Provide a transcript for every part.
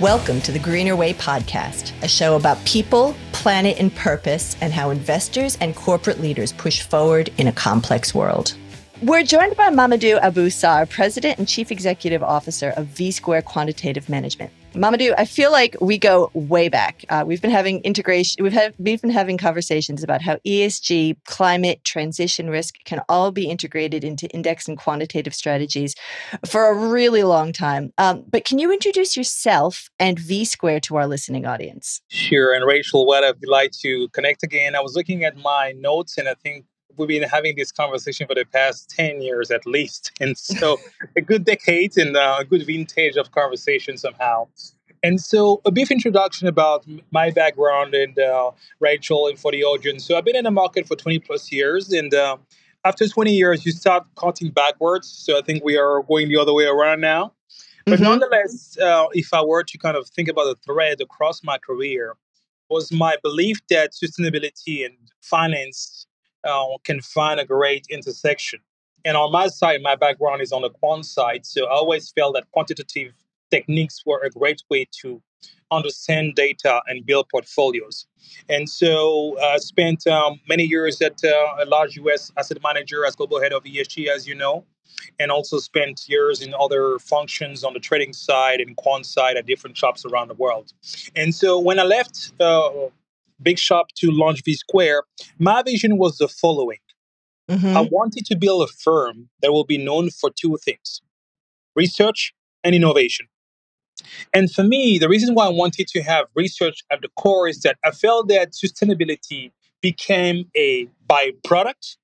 Welcome to the Greener Way podcast, a show about people, planet, and purpose, and how investors and corporate leaders push forward in a complex world. We're joined by Mamadou Abou Sarr, President and Chief Executive Officer of V Square Quantitative Management. Mamadou, I feel like we go way back. Uh, we've been having integration. We've had we've been having conversations about how ESG, climate, transition risk can all be integrated into index and quantitative strategies for a really long time. Um, but can you introduce yourself and V Square to our listening audience? Sure. And Rachel, what I'd like to connect again. I was looking at my notes, and I think we've been having this conversation for the past 10 years at least. And so a good decade and a good vintage of conversation somehow. And so a brief introduction about my background and uh, Rachel and for the audience. So I've been in the market for 20 plus years. And uh, after 20 years, you start counting backwards. So I think we are going the other way around now. But mm-hmm. nonetheless, uh, if I were to kind of think about a thread across my career, was my belief that sustainability and finance uh, can find a great intersection. And on my side, my background is on the quant side, so I always felt that quantitative techniques were a great way to understand data and build portfolios. And so I uh, spent um, many years at uh, a large US asset manager as global head of ESG, as you know, and also spent years in other functions on the trading side and quant side at different shops around the world. And so when I left uh, big shop to launch V Square, my vision was the following. Mm-hmm. I wanted to build a firm that will be known for two things research and innovation. And for me, the reason why I wanted to have research at the core is that I felt that sustainability became a byproduct,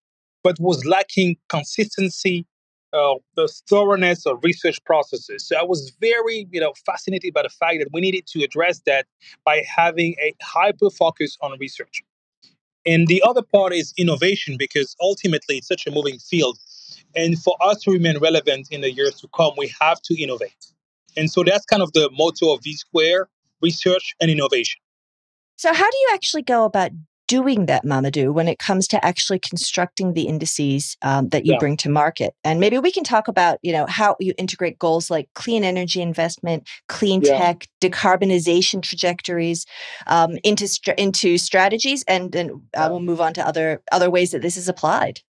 but was lacking consistency uh, the thoroughness of research processes. So I was very, you know, fascinated by the fact that we needed to address that by having a hyper focus on research. And the other part is innovation, because ultimately it's such a moving field. And for us to remain relevant in the years to come, we have to innovate. And so that's kind of the motto of V Square research and innovation. So, how do you actually go about doing that, Mamadou, when it comes to actually constructing the indices um, that you yeah. bring to market. And maybe we can talk about, you know, how you integrate goals like clean energy investment, clean yeah. tech, decarbonization trajectories um, into into strategies, and then uh, we'll move on to other other ways that this is applied.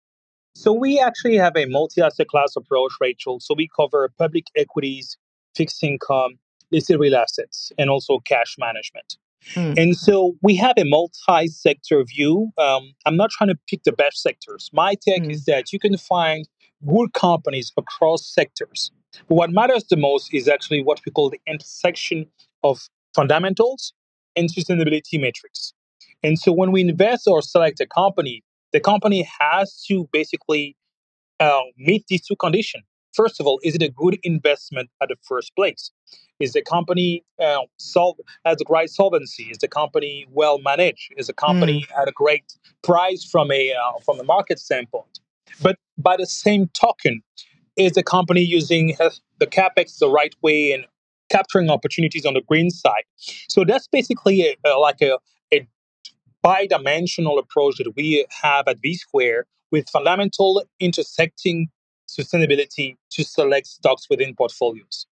So we actually have a multi-asset class approach, Rachel. So we cover public equities, fixed income, listed real assets, and also cash management. Mm. And so we have a multi sector view. Um, I'm not trying to pick the best sectors. My take mm. is that you can find good companies across sectors. But what matters the most is actually what we call the intersection of fundamentals and sustainability metrics. And so when we invest or select a company, the company has to basically uh, meet these two conditions. First of all, is it a good investment at the first place? Is the company uh, sol- has a great solvency? Is the company well managed? Is the company mm. at a great price from a uh, from a market standpoint? But by the same token, is the company using the capex the right way and capturing opportunities on the green side? So that's basically a, a, like a, a bi-dimensional approach that we have at V Square with fundamental intersecting sustainability to select stocks within portfolios.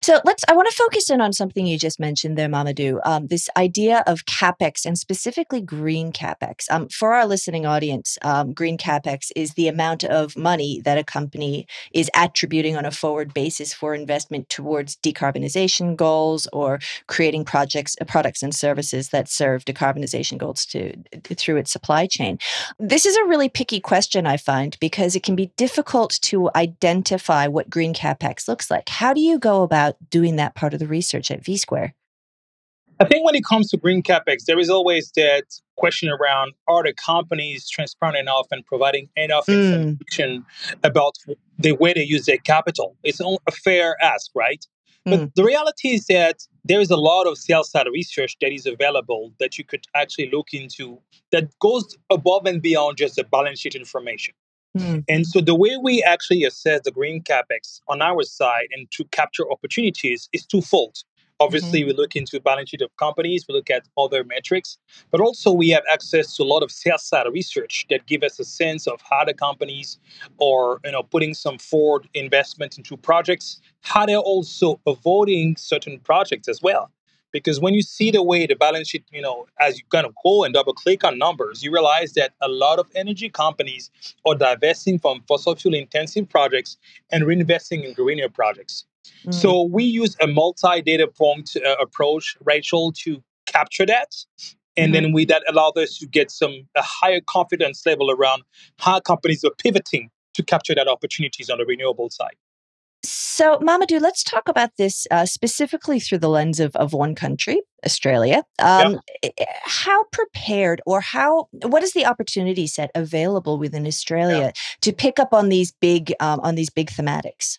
So let's. I want to focus in on something you just mentioned there, Mamadou. Um, this idea of capex and specifically green capex. Um, for our listening audience, um, green capex is the amount of money that a company is attributing on a forward basis for investment towards decarbonization goals or creating projects, uh, products, and services that serve decarbonization goals to through its supply chain. This is a really picky question, I find, because it can be difficult to identify what green capex looks like. How do you go about about doing that part of the research at V Square? I think when it comes to green capex, there is always that question around are the companies transparent enough and providing enough mm. information about the way they use their capital? It's a fair ask, right? But mm. the reality is that there is a lot of sales side research that is available that you could actually look into that goes above and beyond just the balance sheet information. Mm. And so the way we actually assess the green capex on our side and to capture opportunities is twofold. Obviously, mm-hmm. we look into balance sheet of companies, we look at other metrics, but also we have access to a lot of sales side research that give us a sense of how the companies are, you know, putting some forward investment into projects, how they're also avoiding certain projects as well. Because when you see the way the balance sheet, you know, as you kind of go and double click on numbers, you realize that a lot of energy companies are divesting from fossil fuel intensive projects and reinvesting in greener projects. Mm. So we use a multi data point uh, approach, Rachel, to capture that. And mm-hmm. then we that allowed us to get some a higher confidence level around how companies are pivoting to capture that opportunities on the renewable side. So, Mamadou, let's talk about this uh, specifically through the lens of, of one country, Australia. Um, yeah. How prepared or how, what is the opportunity set available within Australia yeah. to pick up on these big, um, on these big thematics?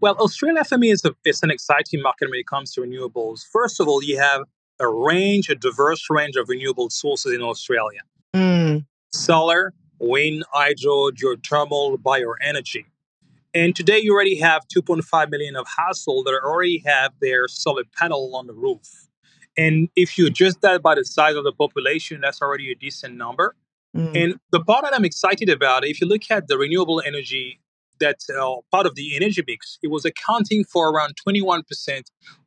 Well, Australia for me is, a, is an exciting market when it comes to renewables. First of all, you have a range, a diverse range of renewable sources in Australia. Mm. Solar, wind, hydro, geothermal, bioenergy. And today you already have 2.5 million of households that already have their solar panel on the roof. And if you adjust that by the size of the population, that's already a decent number. Mm. And the part that I'm excited about, if you look at the renewable energy that uh, part of the energy mix, it was accounting for around 21%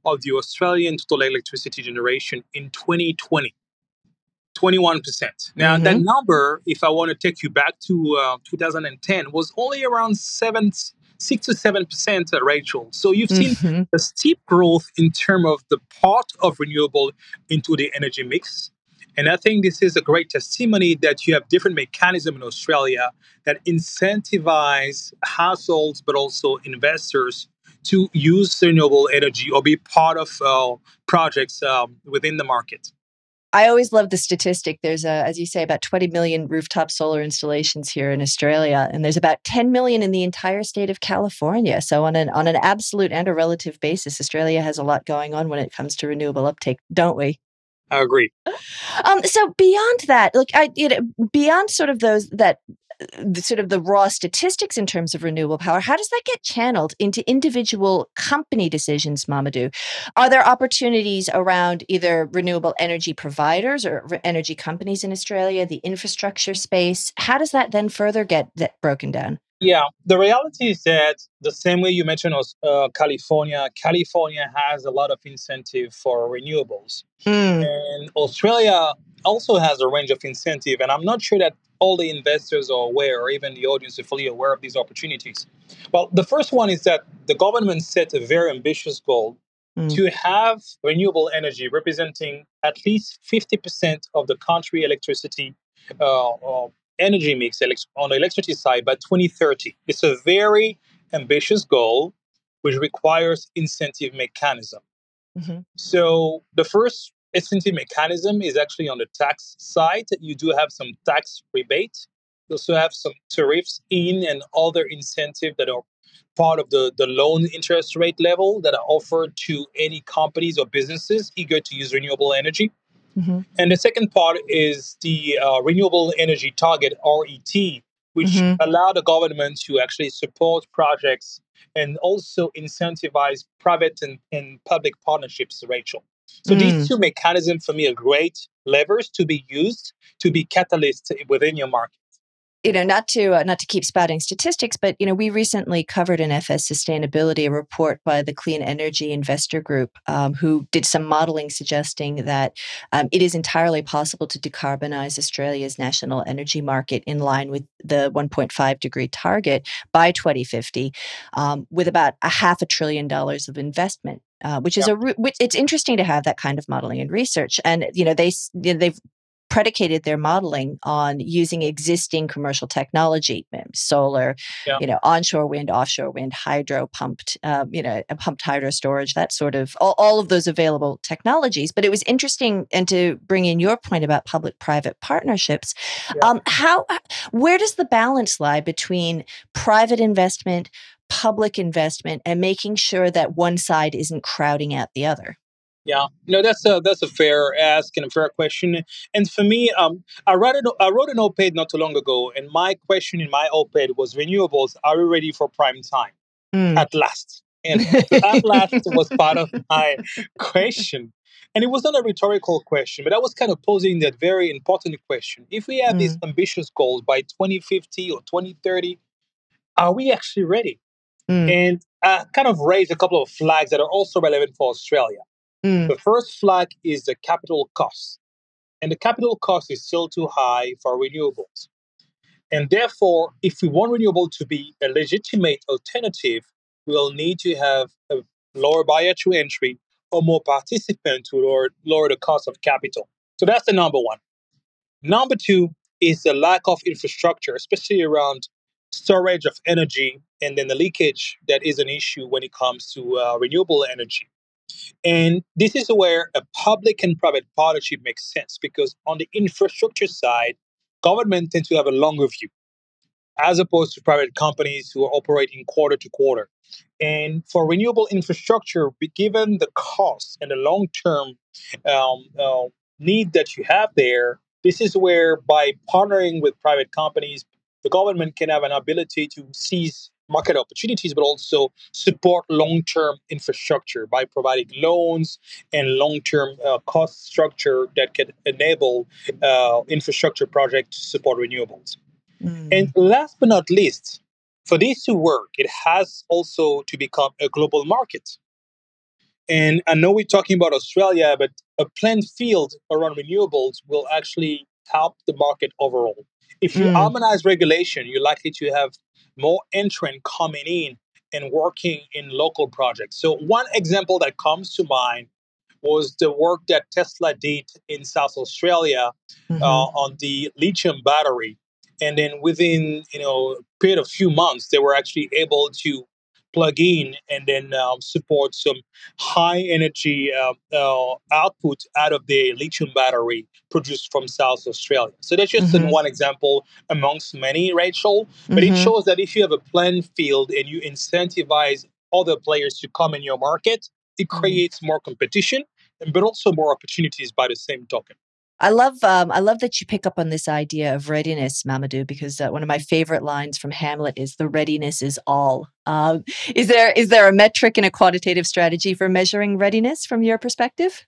of the Australian total electricity generation in 2020. 21%. Now, mm-hmm. that number, if I want to take you back to uh, 2010, was only around 7, 6 to 7%, uh, Rachel. So you've seen mm-hmm. a steep growth in terms of the part of renewable into the energy mix. And I think this is a great testimony that you have different mechanisms in Australia that incentivize households, but also investors to use renewable energy or be part of uh, projects um, within the market. I always love the statistic. There's, a, as you say, about 20 million rooftop solar installations here in Australia, and there's about 10 million in the entire state of California. So, on an on an absolute and a relative basis, Australia has a lot going on when it comes to renewable uptake, don't we? I agree. Um, so beyond that, like I, you know, beyond sort of those that the sort of the raw statistics in terms of renewable power, how does that get channeled into individual company decisions, Mamadou? Are there opportunities around either renewable energy providers or energy companies in Australia, the infrastructure space? How does that then further get that broken down? Yeah, the reality is that the same way you mentioned uh, California, California has a lot of incentive for renewables. Mm. And Australia also has a range of incentive. And I'm not sure that all the investors are aware, or even the audience are fully aware of these opportunities. Well, the first one is that the government set a very ambitious goal mm. to have renewable energy representing at least 50% of the country electricity uh, energy mix on the electricity side by 2030. It's a very ambitious goal, which requires incentive mechanism. Mm-hmm. So the first incentive mechanism is actually on the tax side. You do have some tax rebate. You also have some tariffs in and other incentives that are part of the, the loan interest rate level that are offered to any companies or businesses eager to use renewable energy. Mm-hmm. And the second part is the uh, renewable energy target RET, which mm-hmm. allow the government to actually support projects and also incentivize private and, and public partnerships, Rachel. So mm. these two mechanisms for me are great levers to be used to be catalysts within your market you know not to uh, not to keep spouting statistics but you know we recently covered in fs sustainability a report by the clean energy investor group um, who did some modeling suggesting that um, it is entirely possible to decarbonize australia's national energy market in line with the 1.5 degree target by 2050 um, with about a half a trillion dollars of investment uh, which is a which, it's interesting to have that kind of modeling and research. And you know they they've predicated their modeling on using existing commercial technology, solar, yeah. you know, onshore wind, offshore wind, hydro pumped, um, you know, pumped hydro storage, that sort of all, all of those available technologies. But it was interesting, and to bring in your point about public-private partnerships, yeah. um, how where does the balance lie between private investment? public investment and making sure that one side isn't crowding out the other yeah, no, that's a that's a fair ask and a fair question. And for me, um, I wrote an, I wrote an op-ed not too long ago, and my question in my op-ed was: renewables are we ready for prime time? Mm. At last, And that last was part of my question. And it was not a rhetorical question, but I was kind of posing that very important question. If we have mm. these ambitious goals by 2050 or 2030, are we actually ready? Mm. And I kind of raised a couple of flags that are also relevant for Australia. Mm. The first flag is the capital cost. And the capital cost is still too high for renewables. And therefore, if we want renewable to be a legitimate alternative, we'll need to have a lower barrier to entry or more participants to lower, lower the cost of capital. So that's the number one. Number two is the lack of infrastructure, especially around storage of energy and then the leakage that is an issue when it comes to uh, renewable energy. And this is where a public and private partnership makes sense because on the infrastructure side, government tends to have a longer view as opposed to private companies who are operating quarter to quarter. And for renewable infrastructure, given the cost and the long term um, uh, need that you have there, this is where by partnering with private companies, the government can have an ability to seize market opportunities, but also support long term infrastructure by providing loans and long term uh, cost structure that can enable uh, infrastructure projects to support renewables. Mm. And last but not least, for this to work, it has also to become a global market. And I know we're talking about Australia, but a planned field around renewables will actually help the market overall. If you mm. harmonize regulation, you're likely to have more entrant coming in and working in local projects. So one example that comes to mind was the work that Tesla did in South Australia mm-hmm. uh, on the lithium battery. And then within, you know, a period of few months, they were actually able to plug in and then um, support some high energy uh, uh, output out of the lithium battery produced from South Australia. So that's just mm-hmm. one example amongst many, Rachel. But mm-hmm. it shows that if you have a playing field and you incentivize other players to come in your market, it mm-hmm. creates mm-hmm. more competition, but also more opportunities by the same token. I love um, I love that you pick up on this idea of readiness, Mamadou, because uh, one of my favorite lines from Hamlet is "the readiness is all." Um, is there is there a metric and a quantitative strategy for measuring readiness from your perspective?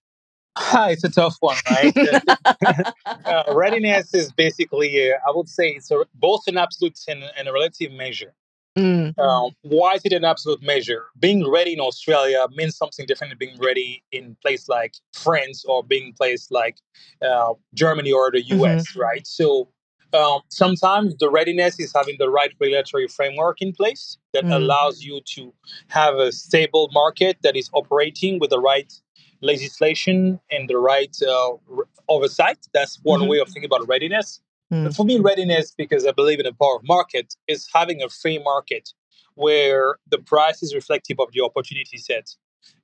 Ah, it's a tough one, right? uh, readiness is basically, uh, I would say, it's a, both an absolute and, and a relative measure. Mm. Um, why is it an absolute measure? Being ready in Australia means something different than being ready in place like France or being place like uh, Germany or the US, mm-hmm. right? So um, sometimes the readiness is having the right regulatory framework in place that mm. allows you to have a stable market that is operating with the right legislation and the right uh, oversight. That's one mm-hmm. way of thinking about readiness. Mm. But for me, readiness, because I believe in the power of market, is having a free market where the price is reflective of the opportunity set.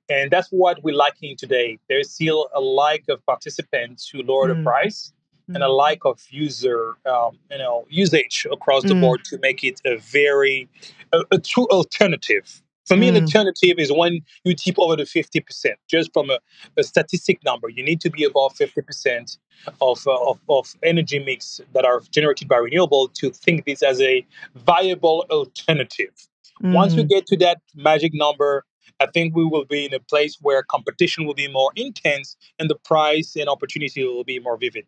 And that's what we're lacking today. There's still a lack of participants who lower mm. the price mm. and a lack of user, um, you know, usage across the mm. board to make it a very a, a true alternative for me, mm. an alternative is when you tip over the 50%, just from a, a statistic number. You need to be above 50% of, uh, of, of, energy mix that are generated by renewable to think this as a viable alternative. Mm. Once we mm. get to that magic number, I think we will be in a place where competition will be more intense and the price and opportunity will be more vivid.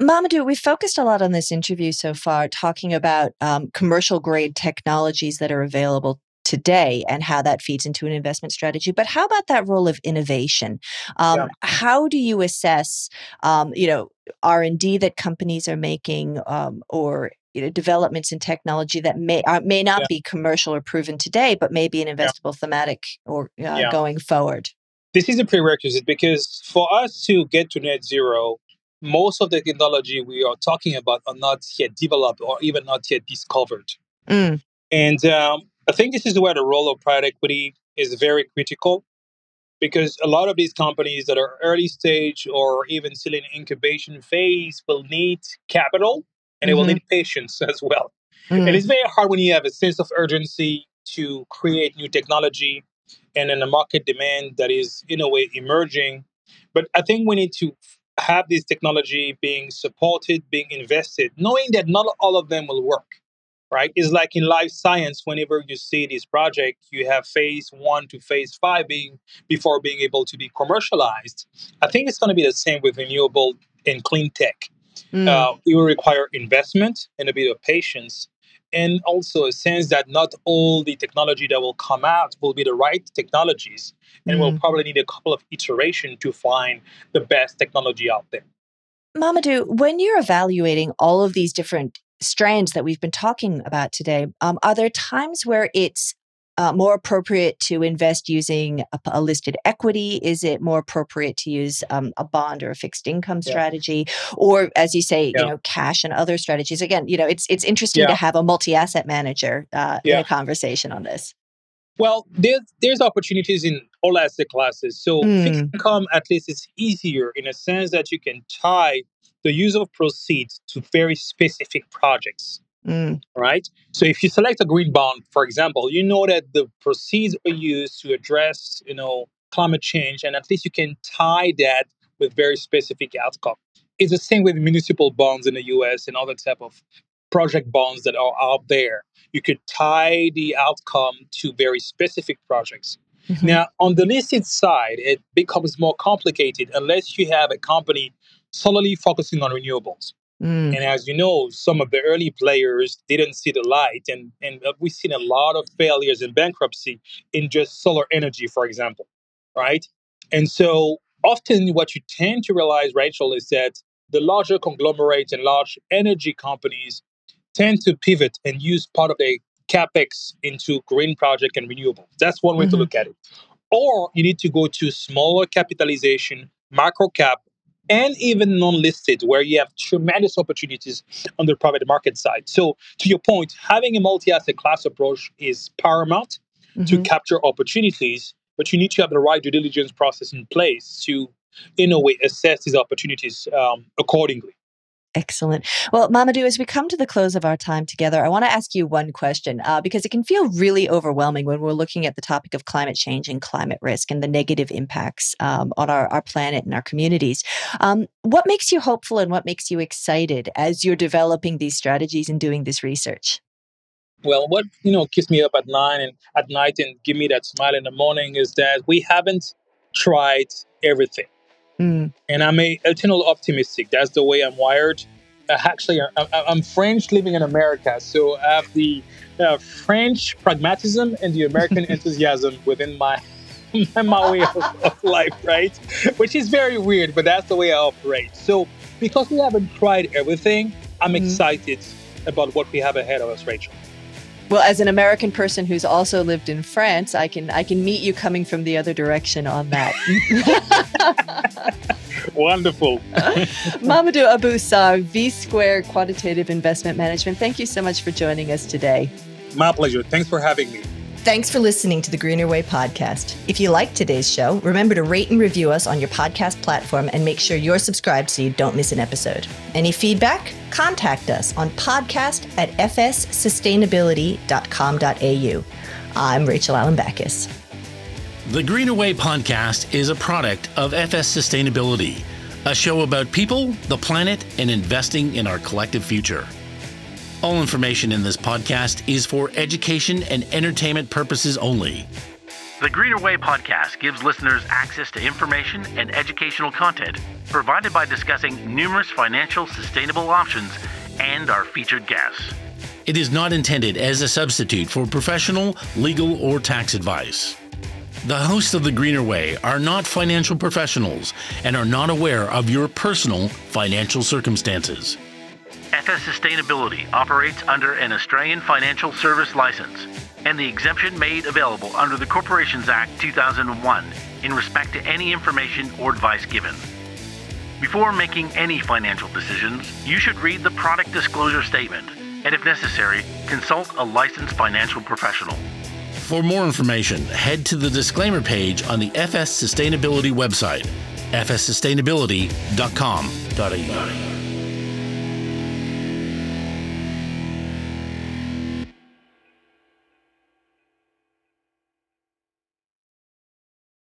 Mamadou, we focused a lot on this interview so far, talking about um, commercial grade technologies that are available today and how that feeds into an investment strategy. But how about that role of innovation? Um, yeah. How do you assess, um, you know, R and D that companies are making, um, or you know, developments in technology that may uh, may not yeah. be commercial or proven today, but may be an investable yeah. thematic or uh, going forward? This is a prerequisite because for us to get to net zero, most of the technology we are talking about are not yet developed or even not yet discovered. Mm. And um, I think this is where the role of private equity is very critical because a lot of these companies that are early stage or even still in incubation phase will need capital and mm-hmm. it will mm-hmm. need patience as well. Mm-hmm. And it's very hard when you have a sense of urgency to create new technology and in a market demand that is in a way emerging. But I think we need to have this technology being supported, being invested, knowing that not all of them will work right? It's like in life science, whenever you see this project, you have phase one to phase five being before being able to be commercialized. I think it's going to be the same with renewable and clean tech. Mm. Uh, it will require investment and a bit of patience, and also a sense that not all the technology that will come out will be the right technologies, and mm. we'll probably need a couple of iterations to find the best technology out there. Mamadou, when you're evaluating all of these different strands that we've been talking about today, um, are there times where it's uh, more appropriate to invest using a, a, listed equity? Is it more appropriate to use um, a bond or a fixed income yeah. strategy, or as you say, yeah. you know, cash and other strategies? Again, you know, it's it's interesting yeah. to have a multi asset manager uh, in a conversation on this. Well, there's there's opportunities in all asset classes. So mm. fixed income, at least, is easier in a sense that you can tie the use of proceeds to very specific projects. Mm. Right. So if you select a green bond, for example, you know that the proceeds are used to address, you know, climate change, and at least you can tie that with very specific outcome. It's the same with municipal bonds in the U.S. and other type of project bonds that are out there. You could tie the outcome to very specific projects. Mm-hmm. Now, on the listed side, it becomes more complicated unless you have a company solely focusing on renewables. Mm. And as you know, some of the early players didn't see the light, and, and we've seen a lot of failures and bankruptcy in just solar energy, for example, right? And so often what you tend to realize, Rachel, is that the larger conglomerates and large energy companies tend to pivot and use part of their capex into green project and renewable. That's one way mm-hmm. to look at it. Or you need to go to smaller capitalization, micro cap, and even non-listed where you have tremendous opportunities on the private market side so to your point having a multi-asset class approach is paramount mm-hmm. to capture opportunities but you need to have the right due diligence process in place to in a way assess these opportunities um, accordingly Excellent. Well, Mamadou, as we come to the close of our time together, I want to ask you one question uh, because it can feel really overwhelming when we're looking at the topic of climate change and climate risk and the negative impacts um, on our, our planet and our communities. Um, what makes you hopeful and what makes you excited as you're developing these strategies and doing this research? Well, what you know keeps me up at nine and at night and give me that smile in the morning is that we haven't tried everything. Mm. And I'm a eternal optimistic. That's the way I'm wired. Uh, actually, I, am French living in America, so I have the uh, French pragmatism and the American enthusiasm within my my way of, of, life, right? Which is very weird, but that's the way I operate. So, because we haven't tried everything, I'm mm. excited about what we have ahead of us, Rachel. Well, as an American person who's also lived in France, I can I can meet you coming from the other direction on that. Wonderful. Mamadou Abou Sarr, V Square Quantitative Investment Management. Thank you so much for joining us today. My pleasure. Thanks for having me. Thanks for listening to the Greener Way podcast. If you like today's show, remember to rate and review us on your podcast platform and make sure you're subscribed so you don't miss an episode. Any feedback? Contact us on podcast at fssustainability.com.au. I'm Rachel Alembakis. The Greener Way podcast is a product of FS Sustainability, a show about people, the planet, and investing in our collective future. All information in this podcast is for education and entertainment purposes only. The Greener Way podcast gives listeners access to information and educational content provided by discussing numerous financial sustainable options and our featured guests. It is not intended as a substitute for professional, legal, or tax advice. The hosts of The Greener Way are not financial professionals and are not aware of your personal financial circumstances. FS Sustainability operates under an Australian Financial Service License and the exemption made available under the Corporations Act 2001 in respect to any information or advice given. Before making any financial decisions, you should read the product disclosure statement and, if necessary, consult a licensed financial professional. For more information, head to the disclaimer page on the FS Sustainability website, fssustainability.com.au.